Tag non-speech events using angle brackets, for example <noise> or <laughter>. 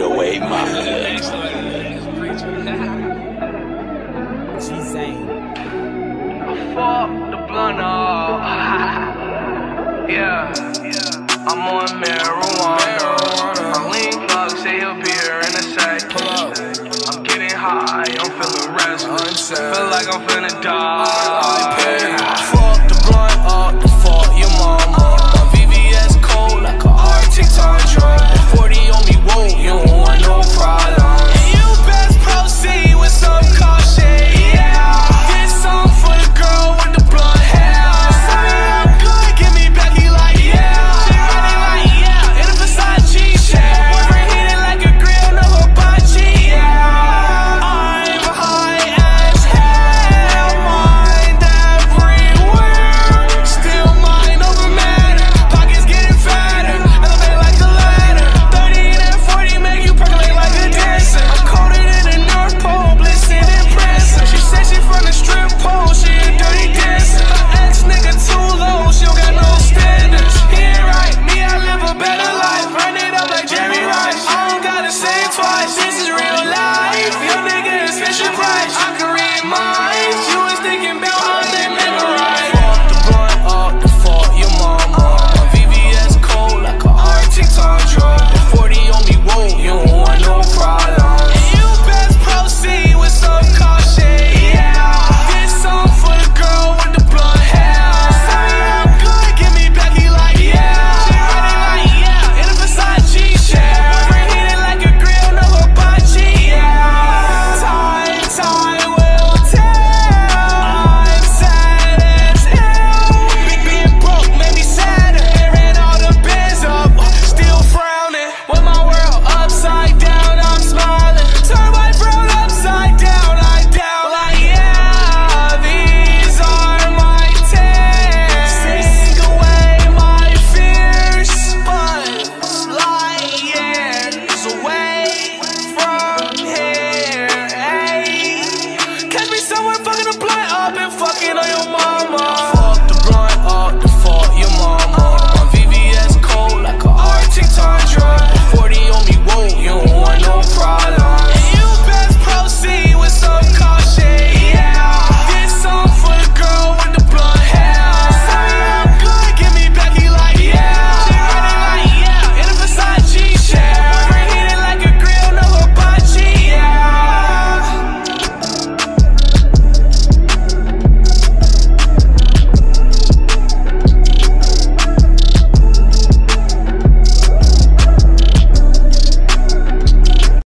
away my G-Zane. Fuck the blunt uh, <laughs> off. yeah, I'm on marijuana. My lean plug say he'll be here in a sec. I'm getting high, I'm feeling restless. Feel like I'm finna die.